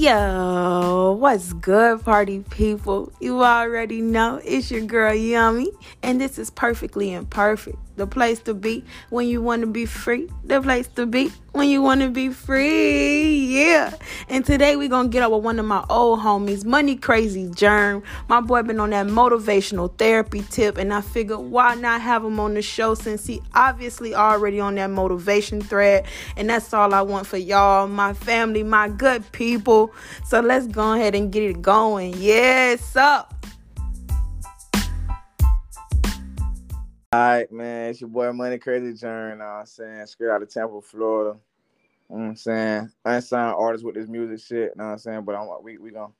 Yo, what's good, party people? You already know it's your girl Yummy, and this is Perfectly Imperfect the place to be when you want to be free, the place to be when you want to be free. Yeah. And today we're going to get up with one of my old homies, Money Crazy Germ. My boy been on that motivational therapy tip, and I figured why not have him on the show since he obviously already on that motivation thread. And that's all I want for y'all, my family, my good people. So let's go ahead and get it going. Yes, up. All right, man. It's your boy Money Crazy Journey. You know I'm saying? Straight out of Tampa, Florida. You know I'm saying? Unsigned artist with this music shit. You know what I'm saying? But I'm we we gonna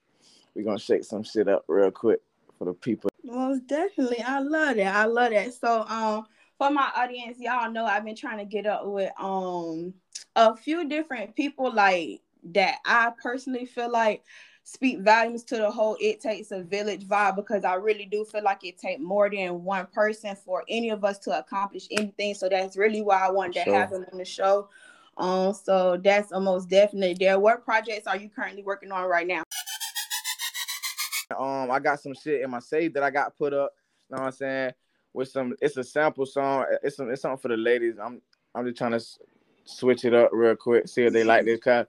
we gonna shake some shit up real quick for the people. Most definitely. I love that. I love that. So um for my audience, y'all know I've been trying to get up with um a few different people like that I personally feel like speak volumes to the whole it takes a village vibe because I really do feel like it takes more than one person for any of us to accomplish anything. So that's really why I wanted to have him on the show. Um, so that's almost definitely there. What projects are you currently working on right now? Um, I got some shit in my save that I got put up. You know what I'm saying? With some, it's a sample song. It's some, it's something for the ladies. I'm, I'm just trying to switch it up real quick, see if they like this. Cause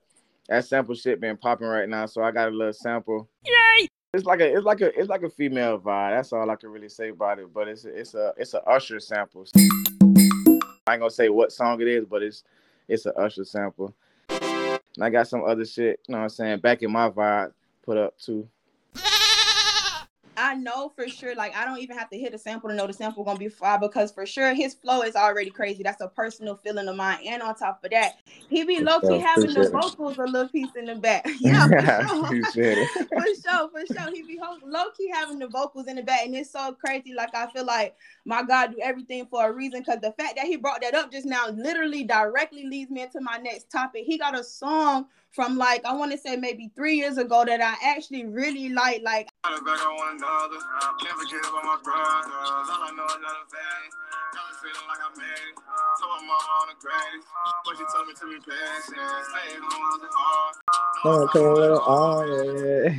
that sample shit been popping right now, so I got a little sample. Yay! It's like a it's like a it's like a female vibe. That's all I can really say about it. But it's it's a it's a Usher sample. I ain't gonna say what song it is, but it's it's a Usher sample. And I got some other shit, you know what I'm saying, back in my vibe put up too. I know for sure, like I don't even have to hit a sample to know the sample gonna be fire because for sure his flow is already crazy. That's a personal feeling of mine. And on top of that, he be low key having the vocals a little piece in the back. yeah, for sure. for sure, for sure. He be low key having the vocals in the back, and it's so crazy. Like I feel like my God do everything for a reason. Cause the fact that he brought that up just now literally directly leads me into my next topic. He got a song from like I want to say maybe three years ago that I actually really like. Like.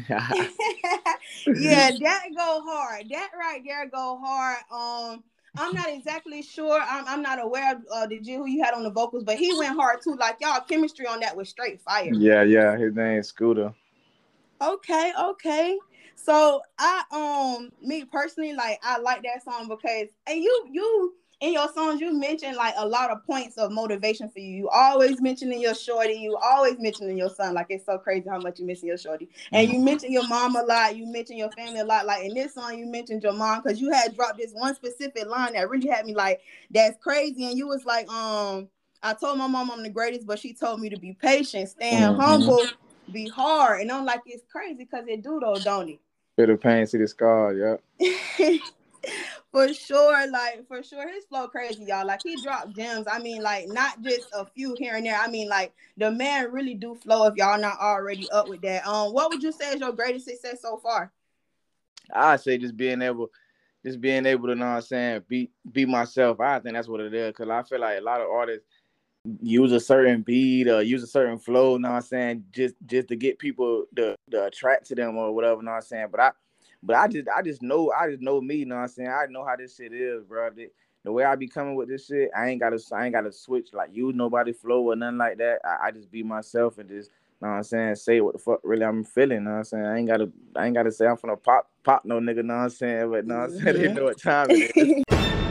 yeah, that go hard. That right there go hard. Um I'm not exactly sure. I'm, I'm not aware of uh, the G who you had on the vocals, but he went hard too. Like y'all chemistry on that was straight fire. Yeah, yeah. His name Scooter. Okay, okay. So I um me personally like I like that song because and you you in your songs, you mention like a lot of points of motivation for you. You always mentioning your shorty. You always mentioning your son. Like it's so crazy how much you missing your shorty. And you mention your mom a lot. You mention your family a lot. Like in this song, you mentioned your mom because you had dropped this one specific line that really had me like, "That's crazy." And you was like, um, I told my mom I'm the greatest, but she told me to be patient, stand mm-hmm. humble, be hard. And I'm like, it's crazy because it do though, don't it? Bit of pain, see the scar. Yeah. for sure, like for sure, his flow crazy, y'all. Like he dropped gems. I mean, like not just a few here and there. I mean, like the man really do flow. If y'all not already up with that, um, what would you say is your greatest success so far? I say just being able, just being able to know what I'm saying, be be myself. I think that's what it is. Cause I feel like a lot of artists use a certain beat or use a certain flow, know what I'm saying, just just to get people to, to attract to them or whatever, know what I'm saying. But I but I just I just know I just know me, you know what I'm saying? I know how this shit is, bro. The, the way I be coming with this shit, I ain't gotta I ain't gotta switch like you, nobody flow or nothing like that. I, I just be myself and just you know what I'm saying, say what the fuck really I'm feeling, you know what I'm saying? I ain't gotta I ain't gotta say I'm finna pop pop no nigga, know what I'm saying? But know what I'm saying, they know what time it is.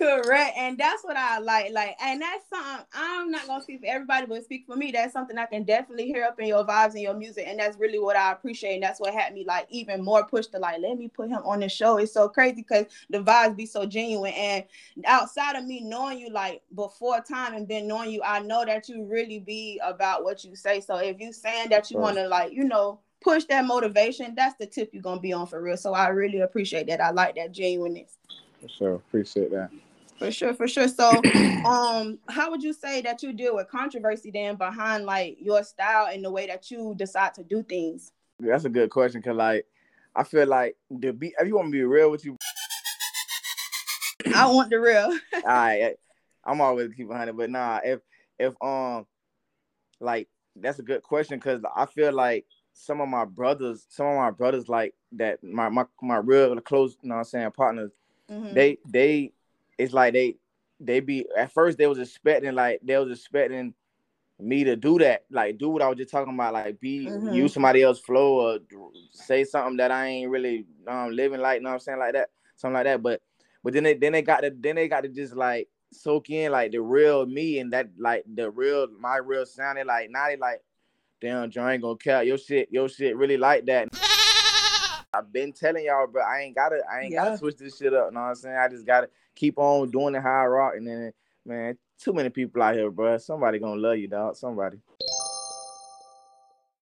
Correct. And that's what I like. Like, and that's something I'm not gonna speak for everybody, but speak for me. That's something I can definitely hear up in your vibes and your music. And that's really what I appreciate. And that's what had me like even more pushed to like, let me put him on the show. It's so crazy because the vibes be so genuine. And outside of me knowing you like before time and been knowing you, I know that you really be about what you say. So if you saying that you want to like, you know, push that motivation, that's the tip you're gonna be on for real. So I really appreciate that. I like that genuineness. For sure. Appreciate that. For sure, for sure. So, um, how would you say that you deal with controversy then behind like your style and the way that you decide to do things? That's a good question, cause like I feel like the be if you want to be real with you, I want the real. all right, I'm always keep behind it, but nah, if if um like that's a good question because I feel like some of my brothers, some of my brothers like that, my my my real close, you know what I'm saying, partners, mm-hmm. they they it's like they they be at first they was expecting like they was expecting me to do that, like do what I was just talking about, like be mm-hmm. use somebody else's flow or say something that I ain't really um living like, you know what I'm saying, like that, something like that. But but then they then they got to then they got to just like soak in like the real me and that like the real my real sound. sounding like now they like damn John ain't gonna count your shit your shit really like that. I've been telling y'all, but I ain't gotta I ain't yeah. gotta switch this shit up. You know what I'm saying? I just gotta keep on doing the high rock and then man, too many people out here, bro. Somebody gonna love you, dog. Somebody.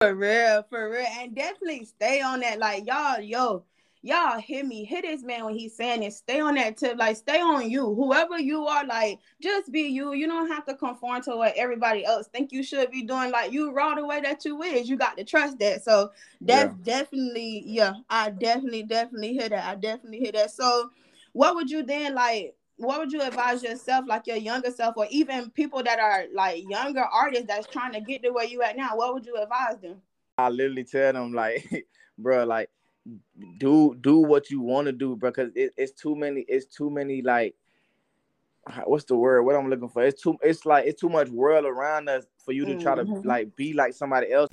For real, for real, and definitely stay on that. Like y'all, yo, y'all hear me. Hit this man when he's saying it. Stay on that tip. Like stay on you. Whoever you are like just be you. You don't have to conform to what everybody else think you should be doing. Like you raw the way that you is. You got to trust that. So that's yeah. definitely yeah i definitely definitely hear that. I definitely hear that. So what would you then like what would you advise yourself, like your younger self, or even people that are like younger artists that's trying to get to where you at now? What would you advise them? I literally tell them like, bro, like do do what you want to do, bro. Because it, it's too many. It's too many. Like, what's the word? What I'm looking for? It's too. It's like it's too much world around us for you to mm-hmm. try to mm-hmm. like be like somebody else.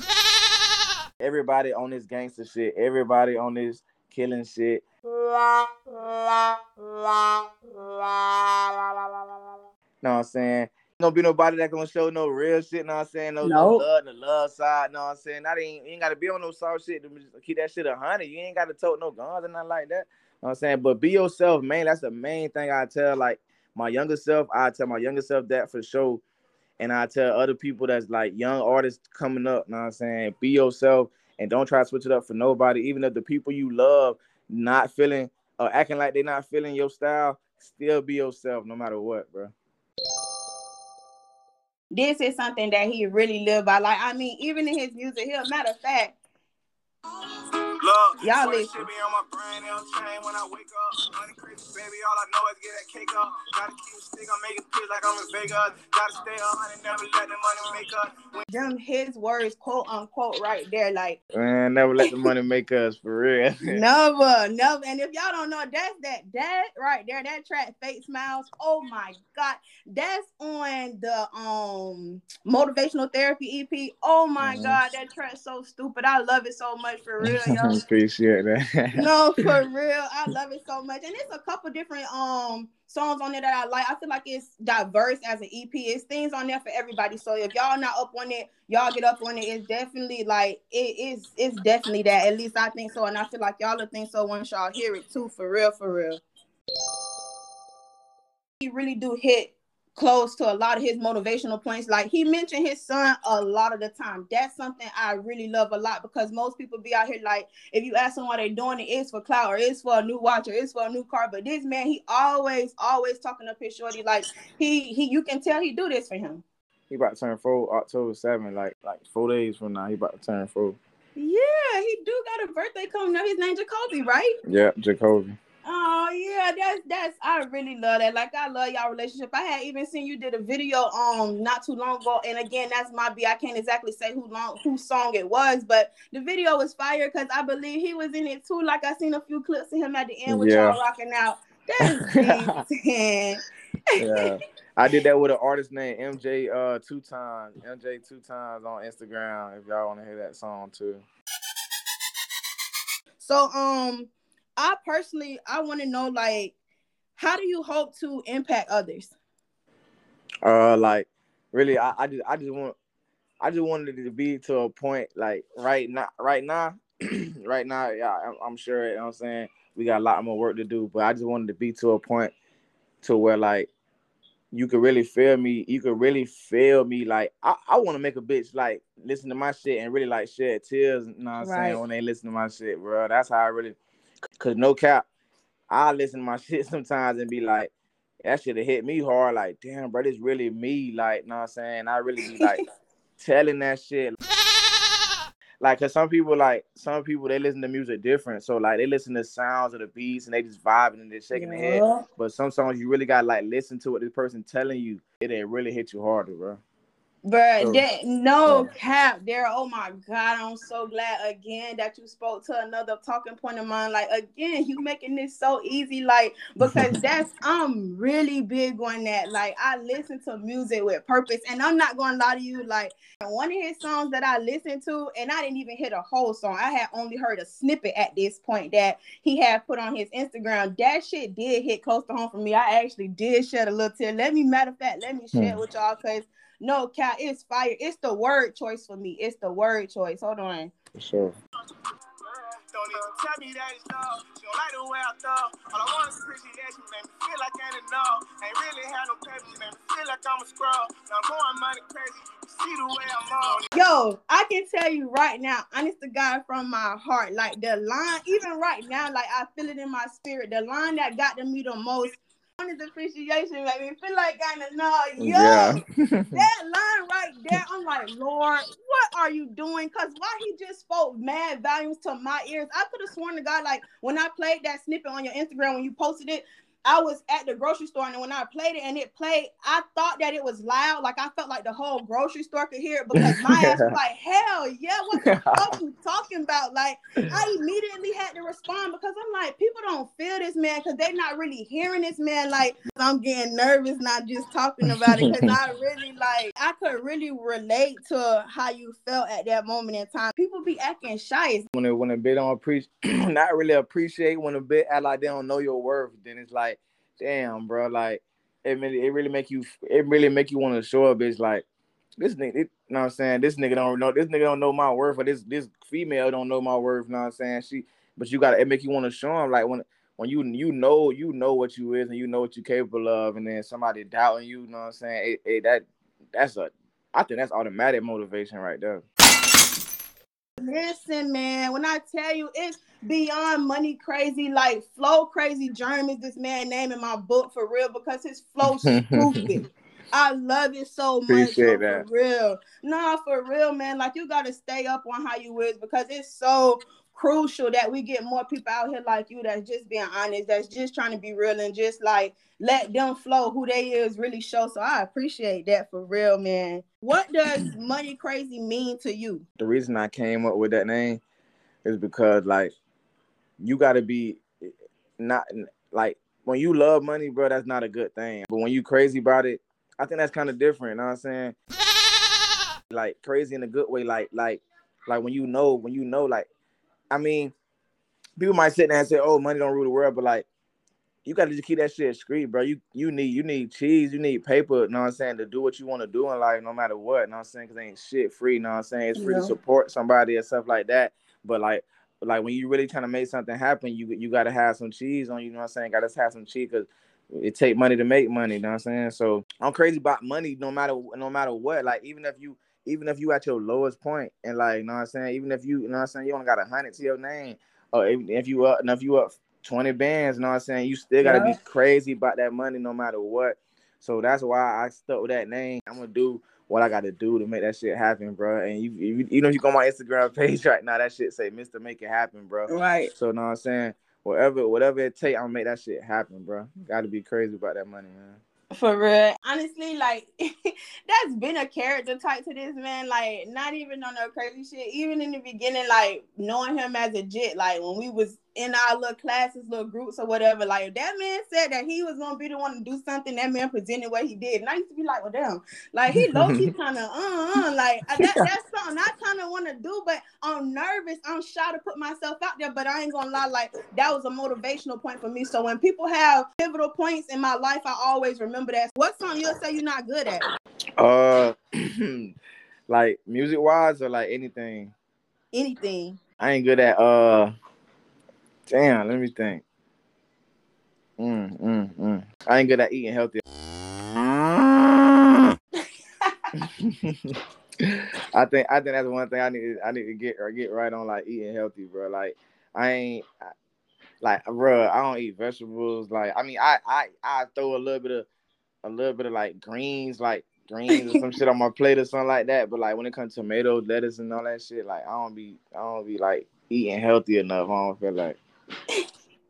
Everybody on this gangster shit. Everybody on this killing shit. know what I'm saying? Gonna be nobody that gonna show no real shit, know what I'm saying? No, nope. no love, the love side, know what I'm saying? That ain't you ain't gotta be on no soft shit to keep that shit a hundred. You ain't gotta tote no guns and nothing like that. You know what I'm saying? But be yourself, man. That's the main thing I tell like my younger self. I tell my younger self that for sure. And I tell other people that's like young artists coming up, know what I'm saying? Be yourself and don't try to switch it up for nobody. Even if the people you love not feeling or acting like they're not feeling your style, still be yourself no matter what, bro this is something that he really lived by. Like, I mean, even in his music, he a matter of fact. Look, y'all listen. Shit be on my brain, chain when I wake up. Money crazy, baby, all I know is get that cake up. Gotta keep stick, I'm making pills like I'm in Vegas. Gotta stay on and never let the money make us. Them his words, quote unquote, right there, like man, never let the money make us for real. never, never. And if y'all don't know, that's that that right there, that track, Fake Smiles. Oh my god, that's on the um motivational therapy EP. Oh my mm-hmm. god, that track so stupid. I love it so much for real, y'all. Appreciate that. no, for real. I love it so much. And it's a couple different um songs on there that I like. I feel like it's diverse as an EP. It's things on there for everybody. So if y'all not up on it, y'all get up on it. It's definitely like it is it's definitely that. At least I think so. And I feel like y'all will think so once y'all hear it too. For real, for real. He really do hit close to a lot of his motivational points. Like he mentioned his son a lot of the time. That's something I really love a lot because most people be out here like, if you ask them why they're doing it, it's for clout or it's for a new watch or it's for a new car. But this man, he always, always talking up his shorty. Like he, he, you can tell he do this for him. He about to turn four October 7, like like four days from now. He about to turn four. Yeah, he do got a birthday coming up. His name Jacoby, right? Yeah, Jacoby. Oh yeah, that's that's I really love that. Like I love y'all relationship. I had even seen you did a video um not too long ago, and again that's my B. I can't exactly say who long whose song it was, but the video was fire because I believe he was in it too. Like I seen a few clips of him at the end with yeah. y'all rocking out. That's yeah. I did that with an artist named MJ uh two times. MJ two times on Instagram. If y'all want to hear that song too. So um I personally, I want to know like, how do you hope to impact others? Uh, like really, I, I just, I just want, I just wanted it to be to a point like right now, right now, right now. Yeah, I'm, I'm sure. You know what I'm saying we got a lot more work to do, but I just wanted to be to a point to where like you could really feel me. You could really feel me. Like I, I want to make a bitch like listen to my shit and really like shed tears. You know what I'm right. saying when they listen to my shit, bro. That's how I really Cause no cap, I listen to my shit sometimes and be like, that should have hit me hard. Like, damn, bro, this really me. Like, know what I'm saying? I really be like telling that shit. Like, cause some people like some people they listen to music different. So like they listen to sounds of the beats and they just vibing and they're shaking yeah. their head. But some songs you really gotta like listen to what this person telling you. It ain't really hit you harder, bro. But that no cap there. Oh my god, I'm so glad again that you spoke to another talking point of mine. Like again, you making this so easy, like because that's I'm really big on that. Like I listen to music with purpose, and I'm not gonna lie to you. Like one of his songs that I listened to, and I didn't even hear the whole song. I had only heard a snippet at this point that he had put on his Instagram. That shit did hit close to home for me. I actually did shed a little tear. Let me matter of fact, let me share hmm. it with y'all because no, cat, it's fire. It's the word choice for me. It's the word choice. Hold on. For sure. Don't even tell me that it's love. She don't like the way I thought. All I want is appreciation. Make me feel like I ain't enough. Ain't really had no patience. Make me feel like I'm a scrub. Now I'm going money crazy. See the way I'm on. Yo, I can tell you right now, honest to God, from my heart, like the line, even right now, like I feel it in my spirit. The line that got to me the most his appreciation made me feel like kind of no, yo, yeah. that line right there. I'm like, Lord, what are you doing? Cause why he just spoke mad volumes to my ears. I could have sworn to God, like when I played that snippet on your Instagram when you posted it, I was at the grocery store and when I played it and it played, I thought that it was loud. Like I felt like the whole grocery store could hear it because my ass was like, hell yeah, what the fuck you talking about? Like I immediately had to respond because I'm like, people don't feel this man because they're not really hearing this man. Like I'm getting nervous not just talking about it because I really like I could really relate to how you felt at that moment in time. People be acting shy. When it when a bit don't appreciate not really appreciate when a bit act like they don't know your worth, then it's like damn, bro, like it really, it really make you, it really make you want to show up. It's like this nigga, it, you know what I'm saying? This nigga don't know, this nigga don't know my worth, or this this female don't know my worth. You know what I'm saying? She, but you gotta, it make you want to show him like when when you you know you know what you is and you know what you're capable of, and then somebody doubting you. You know what I'm saying? It, that that's a, I think that's automatic motivation right there. Listen, man, when I tell you it's beyond money crazy, like flow crazy germ is this man name in my book for real because his flow stupid. I love it so much. Appreciate that. For real. Nah, for real, man. Like you gotta stay up on how you is because it's so crucial that we get more people out here like you that's just being honest, that's just trying to be real and just like let them flow who they is really show. So I appreciate that for real, man. What does money crazy mean to you? The reason I came up with that name is because like you gotta be not like when you love money, bro, that's not a good thing. But when you crazy about it, I think that's kind of different. You know what I'm saying? like crazy in a good way, like like like when you know, when you know, like I mean, people might sit there and say, "Oh, money don't rule the world," but like, you got to just keep that shit street, bro. You you need you need cheese, you need paper. You know what I'm saying to do what you want to do in life, no matter what. You know what I'm saying? Cause ain't shit free. You know what I'm saying? It's free yeah. to support somebody and stuff like that. But like, like when you really trying to make something happen, you you got to have some cheese on. You know what I'm saying? Got to have some cheese because it take money to make money. You know what I'm saying? So I'm crazy about money, no matter no matter what. Like even if you even if you at your lowest point and like, you know what I'm saying? Even if you, you know what I'm saying, you only got a hundred to your name, or if, if you up, and if you up 20 bands, you know what I'm saying, you still gotta yeah. be crazy about that money no matter what. So that's why I stuck with that name. I'm gonna do what I gotta do to make that shit happen, bro. And you, you, you know, you go on my Instagram page right now, that shit say Mr. Make It Happen, bro. Right. So, you know what I'm saying? Whatever, whatever it take, I'm gonna make that shit happen, bro. Gotta be crazy about that money, man. For real. Honestly, like that's been a character type to this man. Like, not even on no crazy shit. Even in the beginning, like knowing him as a jit, like when we was in our little classes, little groups or whatever. Like that man said that he was gonna be the one to do something. That man presented what he did, and I used to be like, "Well, damn!" Like he low key kind of uh, uh like that, that's something I kind of want to do, but I'm nervous. I'm shy to put myself out there, but I ain't gonna lie. Like that was a motivational point for me. So when people have pivotal points in my life, I always remember that. What song you'll say you're not good at? Uh, like music wise or like anything. Anything. I ain't good at uh Damn, let me think. Mm, mm, mm. I ain't good at eating healthy. I think I think that's one thing I need I need to get or get right on like eating healthy, bro. Like I ain't like bro, I don't eat vegetables. Like I mean I I I throw a little bit of a little bit of like greens, like greens or some shit on my plate or something like that. But like when it comes to tomatoes, lettuce and all that shit, like I don't be I don't be like eating healthy enough. I don't feel like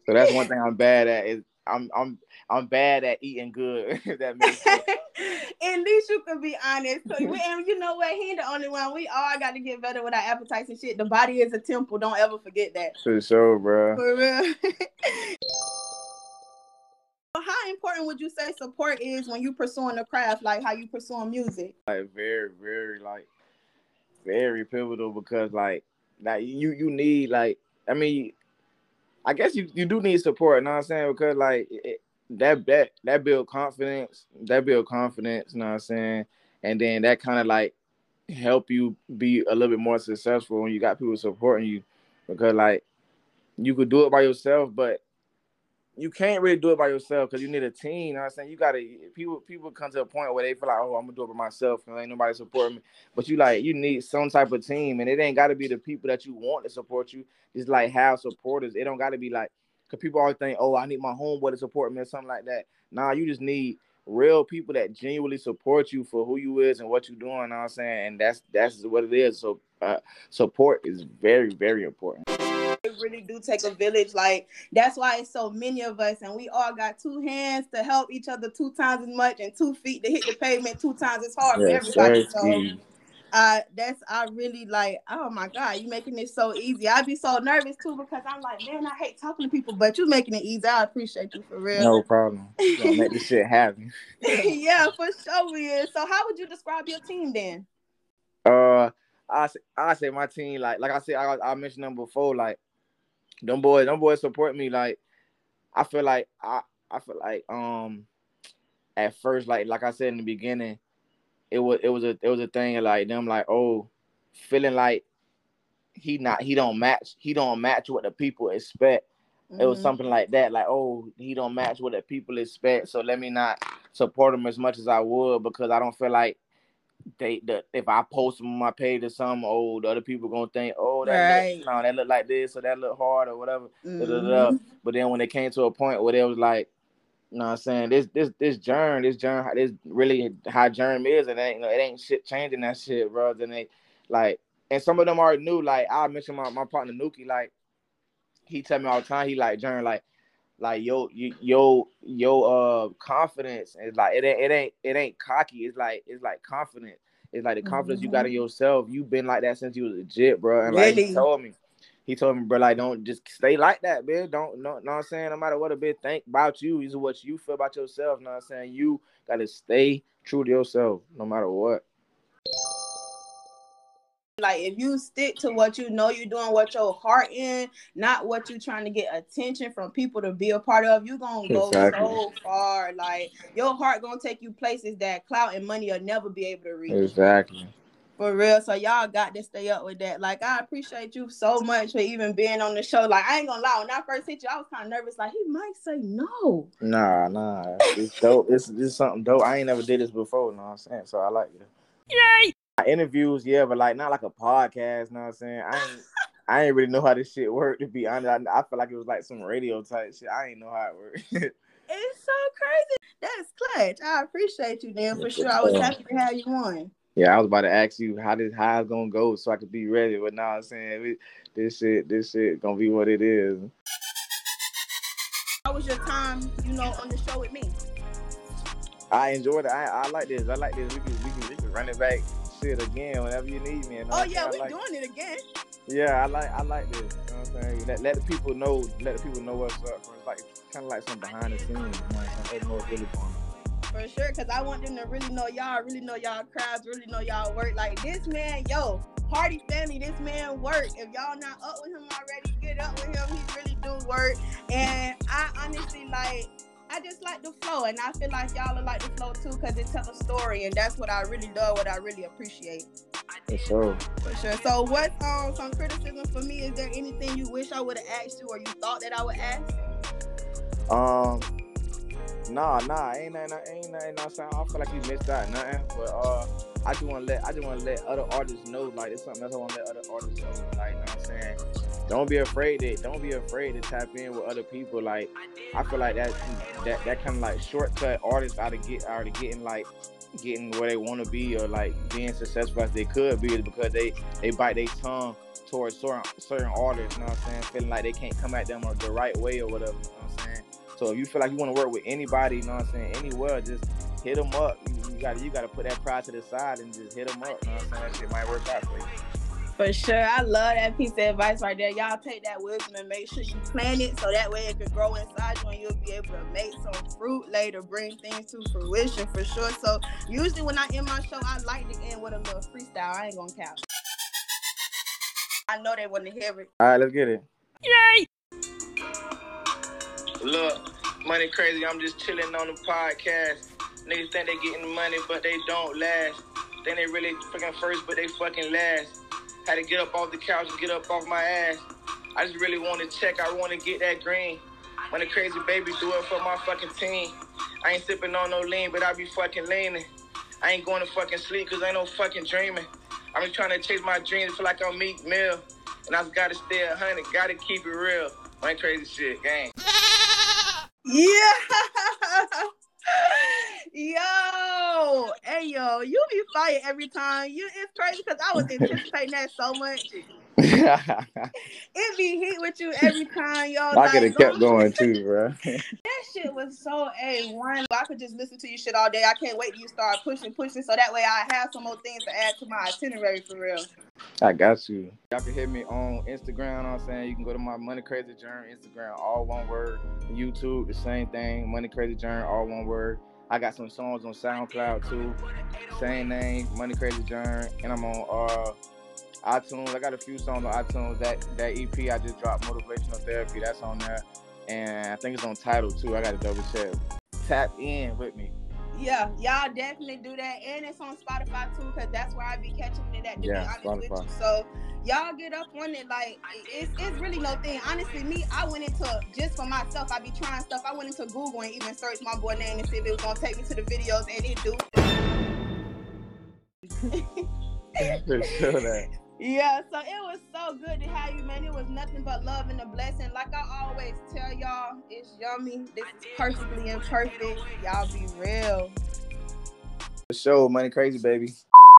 so that's one thing I'm bad at is I'm I'm I'm bad at eating good. that makes sense. At least you can be honest. So, we- and you know what? He ain't the only one. We all got to get better with our appetites and shit. The body is a temple. Don't ever forget that. For sure, bro. For real. how important would you say support is when you pursuing the craft, like how you pursuing music? Like very, very like very pivotal because like like you you need like I mean I guess you, you do need support, you know what I'm saying? Because like it, that that that build confidence, that build confidence, you know what I'm saying? And then that kind of like help you be a little bit more successful when you got people supporting you because like you could do it by yourself, but you can't really do it by yourself because you need a team. You know what I'm saying? You gotta people people come to a point where they feel like, oh, I'm gonna do it by myself and ain't nobody supporting me. But you like you need some type of team, and it ain't gotta be the people that you want to support you. Just like have supporters. It don't gotta be like because people always think, oh, I need my homeboy to support me or something like that. Nah, you just need real people that genuinely support you for who you is and what you're doing. You know what I'm saying? And that's that's what it is. So uh, support is very, very important. It really do take a village. Like that's why it's so many of us, and we all got two hands to help each other two times as much, and two feet to hit the pavement two times as hard for everybody. So uh that's I really like, oh my God, you making it so easy. I'd be so nervous too because I'm like, man, I hate talking to people, but you making it easy. I appreciate you for real. No problem. Gonna make this shit happen. yeah, for sure we is. So how would you describe your team then? Uh, I say, I say my team like like I said I, I mentioned them before like them boys them boys support me like I feel like I I feel like um at first like like I said in the beginning it was it was a it was a thing like them like oh feeling like he not he don't match he don't match what the people expect it was Mhm. something like that like oh he don't match what the people expect so let me not support him as much as i would because i don't feel like they the if i post him on my page or something oh the other people gonna think oh that Right. look, no that look like this or that look hard or whatever. Mhm. but then when it came to a point where it was like you know what I'm saying this this this germ this germ this really how germ is and it ain't it ain't shit changing that shit bro then they like and some of them are new. like I mentioned my, my partner Nuki like he tell me all the time he like germ like like yo yo yo uh confidence is like it ain't it ain't it ain't cocky it's like it's like confident it's like the confidence you got in yourself you've been like that since you was legit bro and like Really? he told me he told me, bro, like, don't just stay like that, man. Don't, no, know what I'm saying? No matter what a bitch think about you, is what you feel about yourself. Know what I'm saying? You gotta stay true to yourself, no matter what. Like if you stick to what you know you're doing, what your heart in, not what you're trying to get attention from people to be a part of, you're gonna go Exactly. so far. Like your heart gonna take you places that clout and money will never be able to reach. Exactly. For real. So y'all got to stay up with that. Like I appreciate you so much for even being on the show. Like I ain't gonna lie, when I first hit you, I was kind of nervous. Like he might say no. Nah, nah. It's dope. It's it's something dope. I ain't never did this before, you know what I'm saying? So I like it. Yay! Interviews, yeah, but like not like a podcast, know what I'm saying? I ain't I ain't really know how this shit worked to be honest. I, I feel like it was like some radio type shit. I ain't know how it worked. It's so crazy. That's clutch. I appreciate you, Dan, for sure. I was sure. happy to have you on. Yeah, I was about to ask you how this how it's gonna go so I could be ready, but now I'm saying we- this shit this shit gonna be what it is. How was your time, you know, on the show with me? I enjoyed it. I, I like this. I like this. We can we can, we can run it back shit again whenever you need me. you know Oh yeah, we're like, doing it again. Yeah, I like I like this. You know what I'm saying? Let, let the people know let the people know what's up. It's like kind of like some behind the scenes. You know what I'm saying? They know what's really going on. For sure, cause I want them to really know y'all, really know y'all crafts, really know y'all work. Like this man, yo, party family, this man work. If y'all not up with him already, get up with him. He really do work. And I honestly like I just like the flow, and I feel like y'all will like the flow too, cause it tells a story, and that's what I really love, what I really appreciate. For sure. For sure. So, what um some criticism for me? Is there anything you wish I would have asked you, or you thought that I would ask? Um, nah, nah, ain't nothing, ain't nothing. I'm saying I feel like you missed out nothing, but uh, I just want to let, I just want to let other artists know, like it's something else I want to let other artists know, like you know what I'm saying. Don't be afraid to, don't be afraid to tap in with other people. Like I feel like that, that, that kind of like shortcut artists out of get, out of getting like getting where they want to be or like being successful as they could be because they they bite their tongue towards certain certain artists. You know what I'm saying? Feeling like they can't come at them the right way or whatever. You know? So if you feel like you want to work with anybody, you know what I'm saying, anywhere, just hit them up. You, you got you got to put that pride to the side and just hit them up. You know what I'm saying? That shit might work out for you. For sure. I love that piece of advice right there. Y'all take that wisdom and make sure you plant it so that way it can grow inside you and you'll be able to make some fruit later, bring things to fruition for sure. So usually when I end my show, I like to end with a little freestyle. I ain't gonna count. I know they want to hear it. All right, let's get it. Yay! Look, money crazy. I'm just chilling on the podcast. Niggas think they getting money, but they don't last. Think they really fucking first, but they fucking last. Had to get up off the couch and get up off my ass. I just really want to check. I want to get that green. When the crazy baby do it for my fucking team. I ain't sipping on no lean, but I be fucking leaning. I ain't going to fucking sleep because I ain't no fucking dreaming. I'm just trying to chase my dreams, feel like I'm Meek Mill. And I just gotta stay a hundred, gotta keep it real. Ain't crazy shit, gang. Yeah. yo, hey yo, you be fired every time. You it's crazy because I was anticipating that so much. it be heat with you every time, y'all. I like, could have kept going too, bro. That shit was so a one. I could just listen to you shit all day. I can't wait till you start pushing, pushing, so that way I have some more things to add to my itinerary for real. I got you. Y'all can hit me on Instagram. You know I'm saying you can go to my Money Crazy Journey Instagram, all one word. YouTube, the same thing. Money Crazy Journey, all one word. I got some songs on SoundCloud too. Same name, Money Crazy Journey, and I'm on uh iTunes. I got a few songs on iTunes. That that EP I just dropped, Motivational Therapy. That's on there, and I think it's on Tidal too. I got to double check. Tap in with me. Yeah, y'all definitely do that, and it's on Spotify too, cause that's where I be catching it at. To Yeah, be honest with you, so y'all get up on it. Like it's it's really no thing. Honestly, me, I went into just for myself. I be trying stuff. I went into Google and even searched my boy name and see if it was gonna take me to the videos, and it do. Sure that. Yeah, so it was so good to have you, man. It was nothing but love and a blessing. Like I always tell y'all, it's yummy. This is perfectly imperfect. Y'all be real. For sure, Money Crazy, baby.